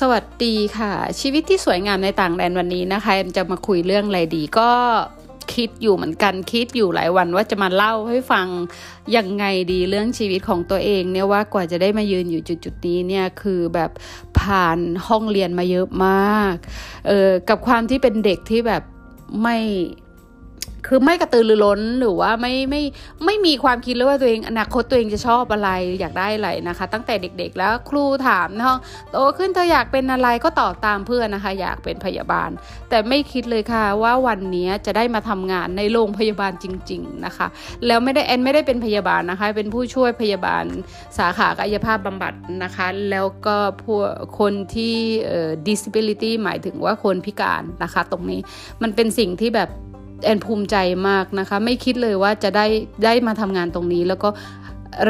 สวัสดีค่ะ ชีวิตที่สวยงามในต่างแดนวันนี้นะคะจะมาคุยเรื่องอะไรดีก็คิดอยู่เหมือนกันคิดอยู่หลายวันว่าจะมาเล่าให้ฟังยังไงดีเรื่องชีวิตของตัวเองเนี่ยว่ากว่าจะได้มายืนอยู่จุดๆนี้เนี่ยคือแบบผ่านห้องเรียนมาเยอะมากเออกับความที่เป็นเด็กที่แบบไม่ คือไม่กระตือรือร้นหรือว่าไม่ไม่ไม่มีความคิดเลยว่าตัวเองอนาคตตัวเองจะชอบอะไรอยากได้อะไรนะคะ ตั้งแต่เด็กๆ แล้วครูถามนะโตขึ้นเธออยากเป็นอะไรก็ตอบตามเพื่อนนะคะ อยากเป็นพยาบาล แต่ไม่คิดเลยค่ะว่าวันนี้จะได้มาทำงานในโรงพยาบาลจริง ๆนะคะ แล้วไม่ได้แอนไม่ได้เป็นพยาบาลนะคะ เป็นผู้ช่วยพยาบาลสาขากายภาพบำบัดนะคะ แล้วก็พวกคนที่ disability หมายถึงว่าคนพิการนะคะ ตรงนี้มันเป็นสิ่งที่แบบ แอนภูมิใจมากนะคะ ไม่คิดเลยว่าจะได้ได้มาทำงานตรงนี้ แล้วก็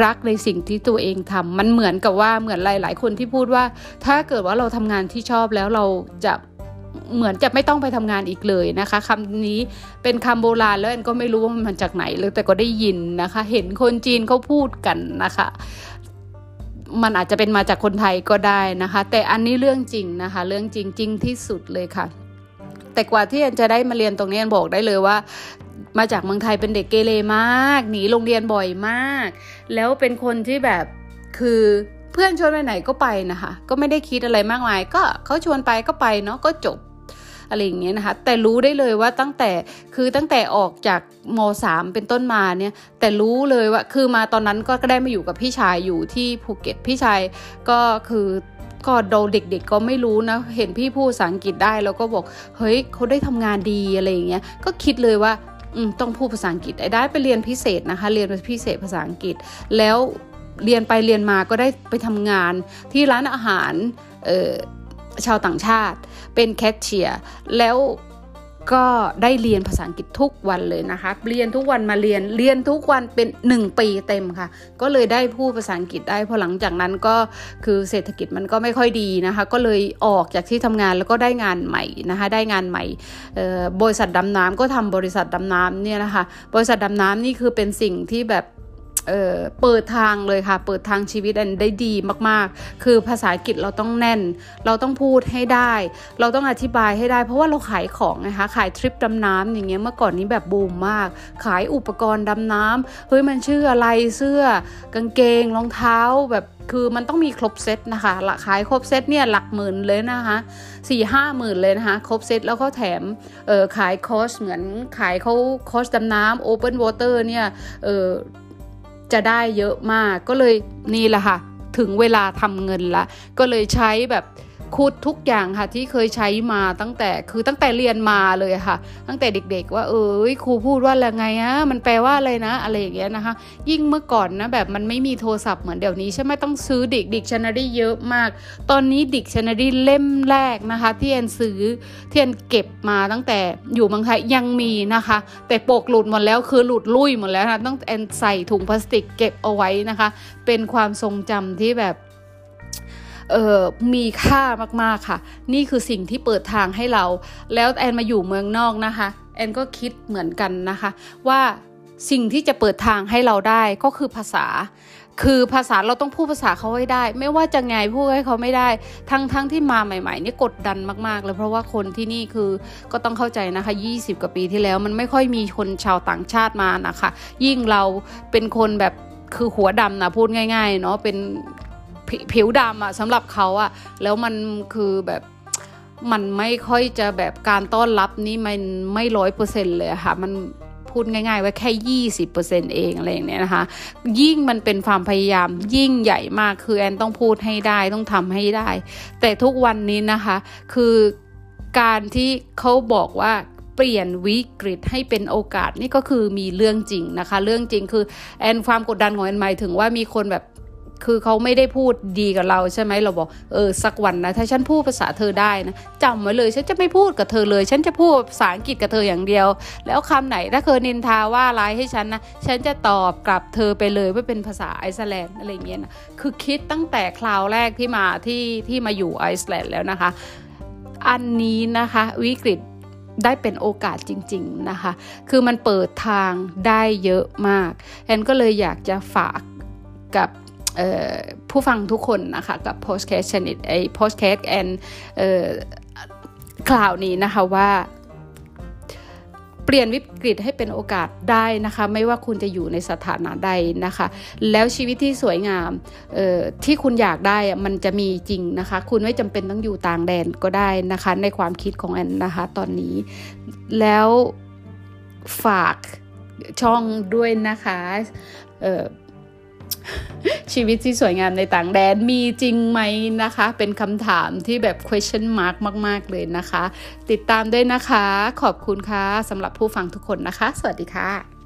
รักในสิ่งที่ตัวเองทำมันเหมือนกับว่าเหมือนหลาย ๆ คนที่พูดว่า ถ้าเกิดว่าเราทำงานที่ชอบแล้วเราจะเหมือนจะไม่ต้องไปทำงานอีกเลยนะคะคำนี้เป็นคำโบราณแล้วแอนก็ไม่รู้ว่ามันจากไหนเลยแต่ก็ได้ยินนะคะ เห็นคนจีนเขาพูดกันนะคะ มันอาจจะเป็นมาจากคนไทยก็ได้นะคะ แต่อันนี้เรื่องจริงนะคะ เรื่องจริงจริงที่สุดเลยค่ะ แต่กว่าที่จะได้มาเรียนตรงนี้บอกได้เลยว่า มาจากเมืองไทยเป็นเด็กเกเรมาก หนีโรงเรียนบ่อยมาก แล้วเป็นคนที่แบบคือเพื่อนชวนไปไหนก็ไปนะคะ ก็ไม่ได้คิดอะไรมากมาย ก็เขาชวนไปก็ไปเนาะก็จบอะไรอย่างเงี้ยนะคะ แต่รู้ได้เลยว่าตั้งแต่คือตั้งแต่ออกจากมสามเป็นต้นมาเนี่ย แต่รู้เลยว่าคือมาตอนนั้นก็ได้มาอยู่กับพี่ชายอยู่ที่ภูเก็ตพี่ชายก็คือ ก็โดเด็ก ๆ ก็ไม่รู้นะ เห็นพี่พูดภาษาอังกฤษได้แล้วก็บอก เฮ้ยเขาได้ทำงานดีอะไรอย่างเงี้ย ก็คิดเลยว่าต้องพูดภาษาอังกฤษได้ไปเรียนพิเศษนะคะ เรียนพิเศษภาษาอังกฤษ แล้วเรียนไปเรียนมาก็ได้ไปทำงานที่ร้านอาหารชาวต่างชาติ เป็นแคชเชียร์แล้ว ก็ได้เรียนภาษาอังกฤษทุกวันเลยนะคะ เรียนทุกวันมาเรียน เรียนทุกวันเป็น 1 ปีเต็มค่ะ ก็เลยได้พูดภาษาอังกฤษได้ พอหลังจากนั้นก็คือเศรษฐกิจมันก็ไม่ค่อยดีนะคะ ก็เลยออกจากที่ทำงานแล้วก็ได้งานใหม่นะคะ ได้งานใหม่ บริษัทดำน้ำก็ทำบริษัทดำน้ำเนี่ยนะคะ บริษัทดำน้ำนี่คือเป็นสิ่งที่แบบ เปิดทางเลยค่ะ เปิดทางชีวิตอันได้ดีมากๆ คือภาษาอังกฤษเราต้องแน่น เราต้องพูดให้ได้ เราต้องอธิบายให้ได้ เพราะว่าเราขายของนะคะขายทริปดำน้ำอย่างเงี้ยเมื่อก่อนนี้แบบบูมมาก ขายอุปกรณ์ดำน้ำเฮ้ยมันชื่ออะไรเสื้อ กางเกงรองเท้าแบบคือมันต้องมีครบเซตนะคะละขายครบเซตเนี่ยหลักหมื่นเลยนะคะสี่ห้าหมื่นเลยนะคะครบเซตแล้วก็แถมขายคอสเหมือนขายเขาคอสดำน้ำโอเปนวอเตอร์เนี่ยเออ จะได้เยอะมากก็เลยนี่แหละค่ะ ถึงเวลาทำเงินละ ก็เลยใช้แบบ คูดทุกอย่างค่ะที่เคยใช้มาตั้งแต่คือตั้งแต่เรียนมาเลยค่ะ ตั้งแต่เด็ก ๆ ว่าเออครูพูดว่าอะไรไงอะมันแปลว่าอะไรนะ อะไรอย่างเงี้ยนะคะ ยิ่งเมื่อก่อนนะแบบมันไม่มีโทรศัพท์เหมือนเดี๋ยวนี้ใช่ไหมต้องซื้อ dic dictionary เยอะมาก ตอนนี้ดิกชันนารีเล่มแรกนะคะ ที่แอนซื้อที่แอนเก็บมาตั้งแต่อยู่เมืองไทยยังมีนะคะ แต่ปกหลุดหมดแล้วคือหลุดลุ่ยหมดแล้วนะต้องแอนใส่ถุงพลาสติกเก็บเอาไว้นะคะ เป็นความทรงจำที่แบบ มีค่ามากๆค่ะ นี่คือสิ่งที่เปิดทางให้เรา แล้วแอนมาอยู่เมืองนอกนะคะ แอนก็คิดเหมือนกันนะคะ ว่าสิ่งที่จะเปิดทางให้เราได้ก็คือภาษา คือภาษาเราต้องพูดภาษาเขาให้ได้ ไม่ว่าจะไงพูดให้เขาไม่ได้ ทั้งทั้งที่มาใหม่ๆนี่กดดันมากๆเลยเพราะว่าคนที่นี่คือก็ต้องเข้าใจนะคะ 20 กว่าปีที่แล้ว มันไม่ค่อยมีคนชาวต่างชาติมานะคะ ยิ่งเราเป็นคนแบบคือหัวดำนะพูดง่ายๆเนาะเป็น ผิวดำอะสำหรับเขาอะแล้วมันคือแบบมันไม่ค่อยจะแบบการต้อนรับนี่มันไม่ร้อยเปอร์เซ็นต์เลยค่ะ มันพูดง่ายๆว่าแค่ยี่สิบเปอร์เซ็นเองอะไรอย่างเนี้ยนะคะ ยิ่งมันเป็นความพยายามยิ่งใหญ่มากคือแอนต้องพูดให้ได้ต้องทำให้ได้ แต่ทุกวันนี้นะคะ คือการที่เขาบอกว่าเปลี่ยนวิกฤตให้เป็นโอกาสนี่ก็คือมีเรื่องจริงนะคะ เรื่องจริงคือแอนความกดดันของแอนหมายถึงว่ามีคนแบบ คือเขาไม่ได้พูดดีกับเราใช่ไหมเราบอกเออสักวันนะถ้าฉันพูดภาษาเธอได้นะจำไว้เลยฉันจะไม่พูดกับเธอเลย ฉันจะพูดภาษาอังกฤษกับเธออย่างเดียว แล้วคำไหนถ้าเคยนินทาว่าร้ายให้ฉันนะฉันจะตอบกลับเธอไปเลยว่าเป็นภาษาไอซ์แลนด์อะไรเงี้ยนะคือคิดตั้งแต่คราวแรกที่มาที่ที่มาอยู่ไอซ์แลนด์แล้วนะคะ อันนี้นะคะวิกฤตได้เป็นโอกาสจริง ๆนะคะ คือมันเปิดทางได้เยอะมากแอนก็เลยอยากจะฝากกับ ผู้ฟังทุกคนนะคะกับ postcast ชนิดไอ้ postcast and คลาวนี้นะคะว่า เปลี่ยนวิกฤตให้เป็นโอกาสได้นะคะ ไม่ว่าคุณจะอยู่ในสถานะใดนะคะ แล้วชีวิตที่สวยงามที่คุณอยากได้มันจะมีจริงนะคะ คุณไม่จำเป็นต้องอยู่ต่างแดนก็ได้นะคะ ในความคิดของแอนนะคะตอนนี้แล้วฝากช่องด้วยนะคะ ชีวิตที่สวยงามในต่างแดนมีจริงไหมนะคะ เป็นคำถามที่แบบ question mark มาก ๆ เลยนะคะ ติดตามด้วยนะคะ ขอบคุณค่ะสำหรับผู้ฟังทุกคนนะคะ สวัสดีค่ะ